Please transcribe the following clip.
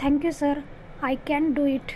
thank you sir. I can do it.